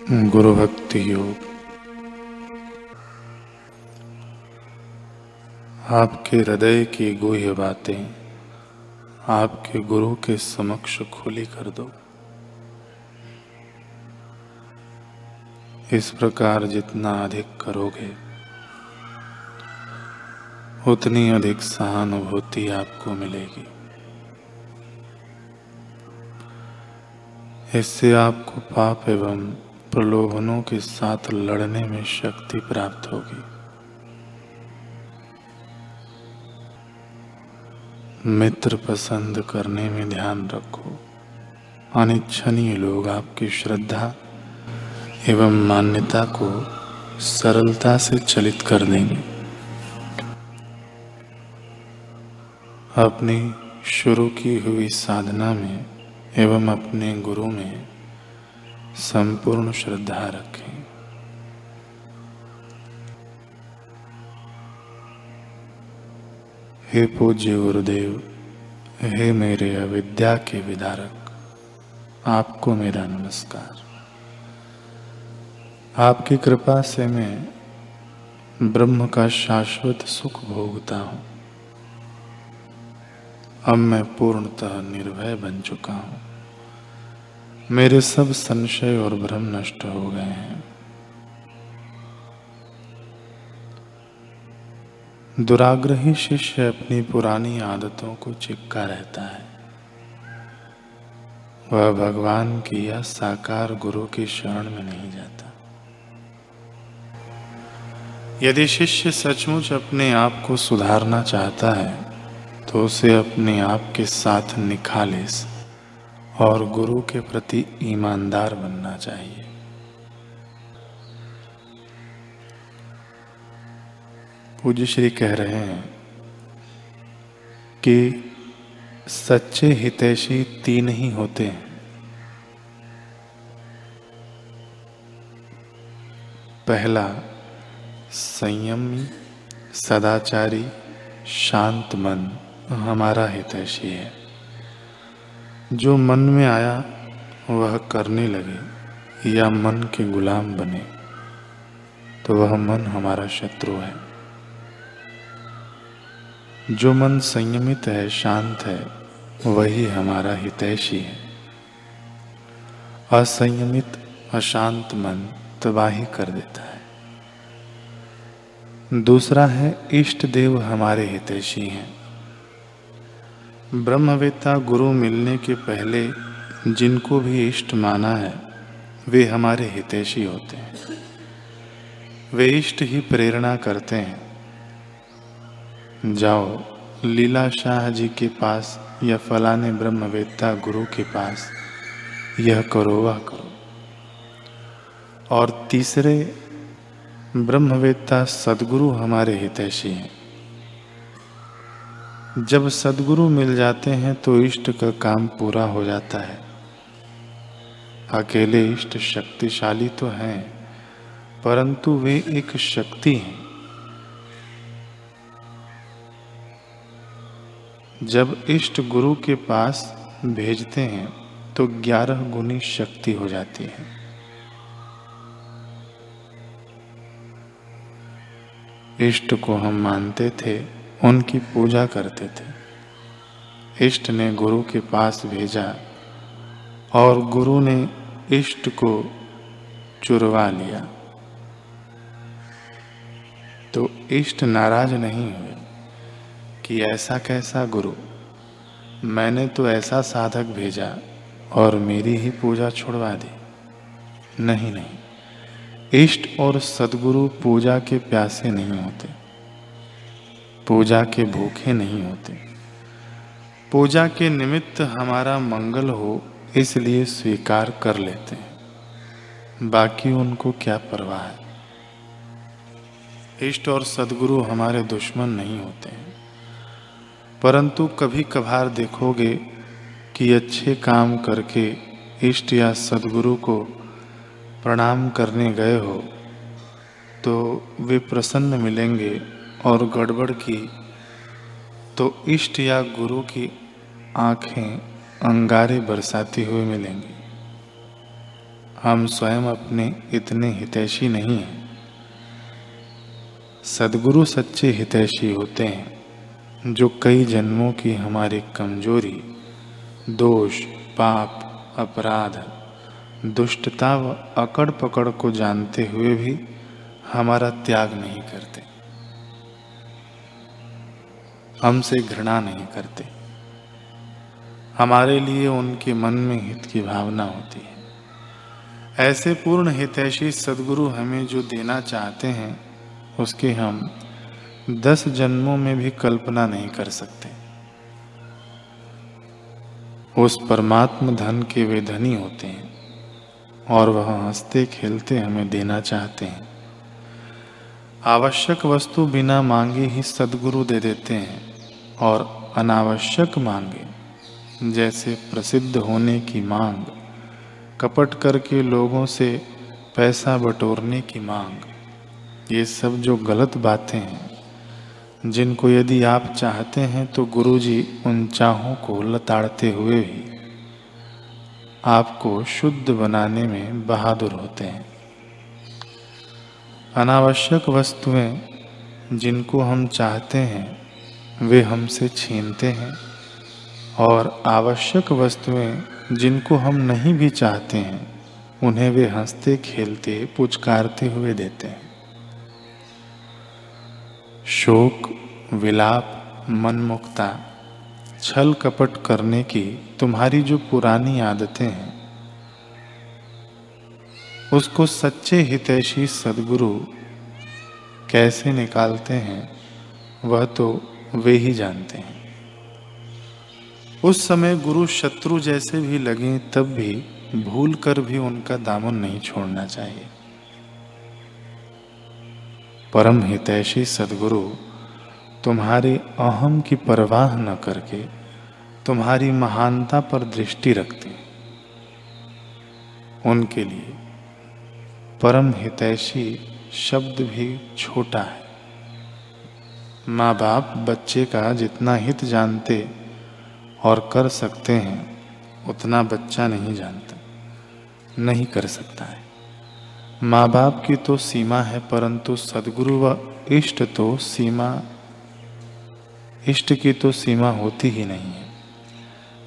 गुरु भक्ति योग। आपके हृदय की गुह्य बातें आपके गुरु के समक्ष खुली कर दो। इस प्रकार जितना अधिक करोगे, उतनी अधिक सहानुभूति आपको मिलेगी। इससे आपको पाप एवं प्रलोभनों के साथ लड़ने में शक्ति प्राप्त होगी। मित्र पसंद करने में ध्यान रखो। अनिच्छनीय लोग आपकी श्रद्धा एवं मान्यता को सरलता से चलित कर देंगे। अपनी शुरू की हुई साधना में एवं अपने गुरु में संपूर्ण श्रद्धा रखें। हे पूज्य गुरुदेव, हे मेरे अविद्या के विदारक, आपको मेरा नमस्कार। आपकी कृपा से मैं ब्रह्म का शाश्वत सुख भोगता हूँ। अब मैं पूर्णतः निर्भय बन चुका हूँ। मेरे सब संशय और भ्रम नष्ट हो गए हैं। दुराग्रही शिष्य अपनी पुरानी आदतों को चिपका रहता है। वह भगवान की या साकार गुरु की शरण में नहीं जाता। यदि शिष्य सचमुच अपने आप को सुधारना चाहता है तो उसे अपने आप के साथ निखालिस और गुरु के प्रति ईमानदार बनना चाहिए। पूज्य श्री कह रहे हैं कि सच्चे हितैषी तीन ही होते हैं। पहला, संयमी, सदाचारी, शांत मन हमारा हितैषी है। जो मन में आया, वह करने लगे, या मन के गुलाम बने तो वह मन हमारा शत्रु है। जो मन संयमित है, शांत है, वही हमारा हितैषी है। असंयमित, अशांत मन तबाही कर देता है। दूसरा है, इष्ट देव हमारे हितैषी हैं। ब्रह्मवेत्ता गुरु मिलने के पहले जिनको भी इष्ट माना है, वे हमारे हितैषी होते हैं। वे इष्ट ही प्रेरणा करते हैं। जाओ, लीला शाह जी के पास या फलाने ब्रह्मवेत्ता गुरु के पास यह करो, वह करो। और तीसरे, ब्रह्मवेत्ता सदगुरु हमारे हितैषी हैं। जब सदगुरु मिल जाते हैं तो इष्ट का काम पूरा हो जाता है। अकेले इष्ट शक्तिशाली तो हैं, परंतु वे एक शक्ति हैं। जब इष्ट गुरु के पास भेजते हैं तो ग्यारह गुनी शक्ति हो जाती है। इष्ट को हम मानते थे उनकी पूजा करते थे। इष्ट ने गुरु के पास भेजा और गुरु ने इष्ट को चुरवा लिया। तो इष्ट नाराज़ नहीं हुए कि ऐसा कैसा गुरु, मैंने तो ऐसा साधक भेजा और मेरी ही पूजा छुड़वा दी। नहीं नहीं, इष्ट और सदगुरु पूजा के प्यासे नहीं होते। पूजा के भूखे नहीं होते। पूजा के निमित्त हमारा मंगल हो, इसलिए स्वीकार कर लेते हैं। बाकी उनको क्या परवाह है? इष्ट और सदगुरु हमारे दुश्मन नहीं होते हैं। परंतु कभी कभार देखोगे कि अच्छे काम करके इष्ट या सदगुरु को प्रणाम करने गए हो तो वे प्रसन्न मिलेंगे और गड़बड़ की तो इष्ट या गुरु की आँखें अंगारे बरसाती हुई मिलेंगी। हम स्वयं अपने इतने हितैषी नहीं हैं। सदगुरु सच्चे हितैषी होते हैं, जो कई जन्मों की हमारी कमज़ोरी, दोष, पाप, अपराध, दुष्टता व अकड़ पकड़ को जानते हुए भी हमारा त्याग नहीं करते। हमसे घृणा नहीं करते। हमारे लिए उनके मन में हित की भावना होती है। ऐसे पूर्ण हितैषी सदगुरु हमें जो देना चाहते हैं, उसके हम दस जन्मों में भी कल्पना नहीं कर सकते। उस परमात्म धन के वे धनी होते हैं और वह हँसते खेलते हमें देना चाहते हैं। आवश्यक वस्तु बिना मांगे ही सदगुरु दे देते हैं। और अनावश्यक मांगे। जैसे प्रसिद्ध होने की मांग, कपट करके लोगों से पैसा बटोरने की मांग, ये सब जो गलत बातें हैं, जिनको यदि आप चाहते हैं तो गुरुजी उन चाहों को लताड़ते हुए भी आपको शुद्ध बनाने में बहादुर होते हैं। अनावश्यक वस्तुएँ जिनको हम चाहते हैं वे हमसे छीनते हैं और आवश्यक वस्तुएँ जिनको हम नहीं भी चाहते हैं, उन्हें वे हँसते, खेलते, पुचकारते हुए देते हैं। शोक, विलाप, मनमुक्ता, छल कपट करने की तुम्हारी जो पुरानी आदतें हैं, उसको सच्चे हितैषी सदगुरु कैसे निकालते हैं, वह तो वे ही जानते हैं। उस समय गुरु शत्रु जैसे भी लगे, तब भी भूल कर भी उनका दामन नहीं छोड़ना चाहिए। परम हितैषी सदगुरु, तुम्हारे अहम की परवाह न करके तुम्हारी महानता पर दृष्टि रखते उनके लिए परम हितैषी शब्द भी छोटा है। माँ बाप बच्चे का जितना हित जानते और कर सकते हैं, उतना बच्चा नहीं जानता, नहीं कर सकता है। माँ बाप की तो सीमा है, परंतु सदगुरु व इष्ट तो सीमा, इष्ट की तो सीमा होती ही नहीं है।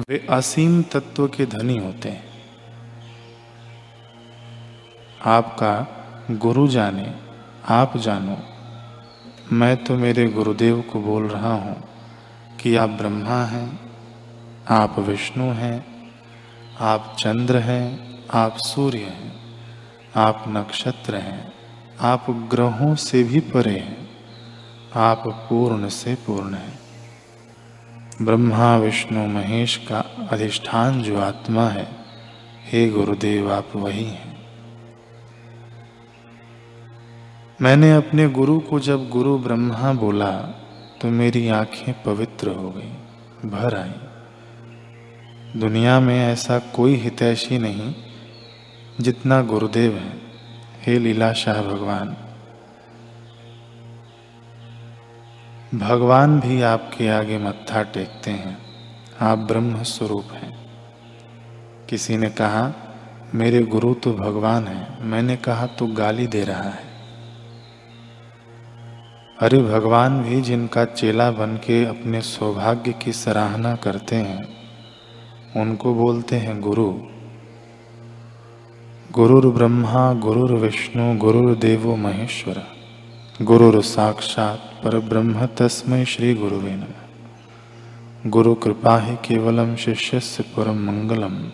वे असीम तत्व के धनी होते हैं। आपका गुरु जाने, आप जानो मैं तो मेरे गुरुदेव को बोल रहा हूँ कि आप ब्रह्मा हैं, आप विष्णु हैं, आप चंद्र हैं, आप सूर्य हैं, आप नक्षत्र हैं, आप ग्रहों से भी परे हैं, आप पूर्ण से पूर्ण हैं। ब्रह्मा, विष्णु, महेश का अधिष्ठान जो आत्मा है, हे गुरुदेव, आप वही हैं। मैंने अपने गुरु को जब गुरु ब्रह्मा बोला तो मेरी आँखें पवित्र हो गई, भर आई। दुनिया में ऐसा कोई हितैषी नहीं, जितना गुरुदेव है। हे लीला शाह भगवान भगवान भी आपके आगे मत्था टेकते हैं। आप ब्रह्म स्वरूप हैं। किसी ने कहा, मेरे गुरु तो भगवान है। मैंने कहा तो गाली दे रहा है। अरे भगवान भी जिनका चेला बन के अपने सौभाग्य की सराहना करते हैं, उनको बोलते हैं गुरु। गुरुर ब्रह्मा, गुरुर विष्णु गुरुर्देवो महेश्वर। गुरुर साक्षात पर ब्रह्म तस्मय श्री गुरुवे गुरु कृपा ही केवलम शिष्य से परम मंगलम।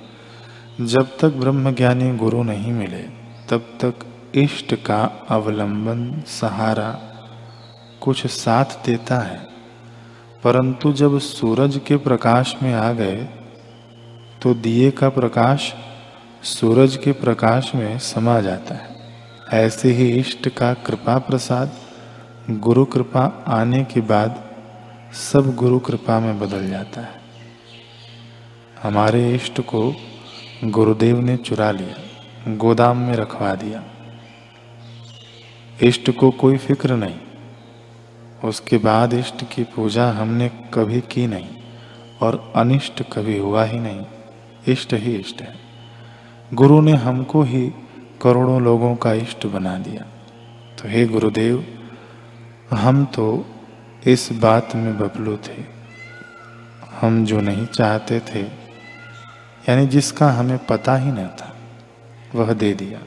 जब तक ब्रह्म ज्ञानी गुरु नहीं मिले, तब तक इष्ट का अवलंबन, सहारा कुछ साथ देता है। परंतु जब सूरज के प्रकाश में आ गए तो दिए का प्रकाश सूरज के प्रकाश में समा जाता है। ऐसे ही इष्ट का कृपा प्रसाद, गुरु कृपा आने के बाद सब गुरु कृपा में बदल जाता है। हमारे इष्ट को गुरुदेव ने चुरा लिया, गोदाम में रखवा दिया। इष्ट को कोई फ़िक्र नहीं। उसके बाद इष्ट की पूजा हमने कभी की नहीं और अनिष्ट कभी हुआ ही नहीं। इष्ट ही इष्ट है। गुरु ने हमको ही करोड़ों लोगों का इष्ट बना दिया। तो हे गुरुदेव, हम तो इस बात में बबलू थे। हम जो नहीं चाहते थे, यानी जिसका हमें पता ही न था, वह दे दिया।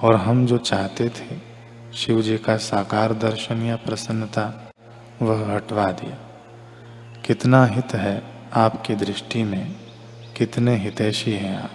और हम जो चाहते थे शिव जी का साकार दर्शन या प्रसन्नता, वह हटवा दिया। कितना हित है आपकी दृष्टि में, कितने हितैषी हैं आप।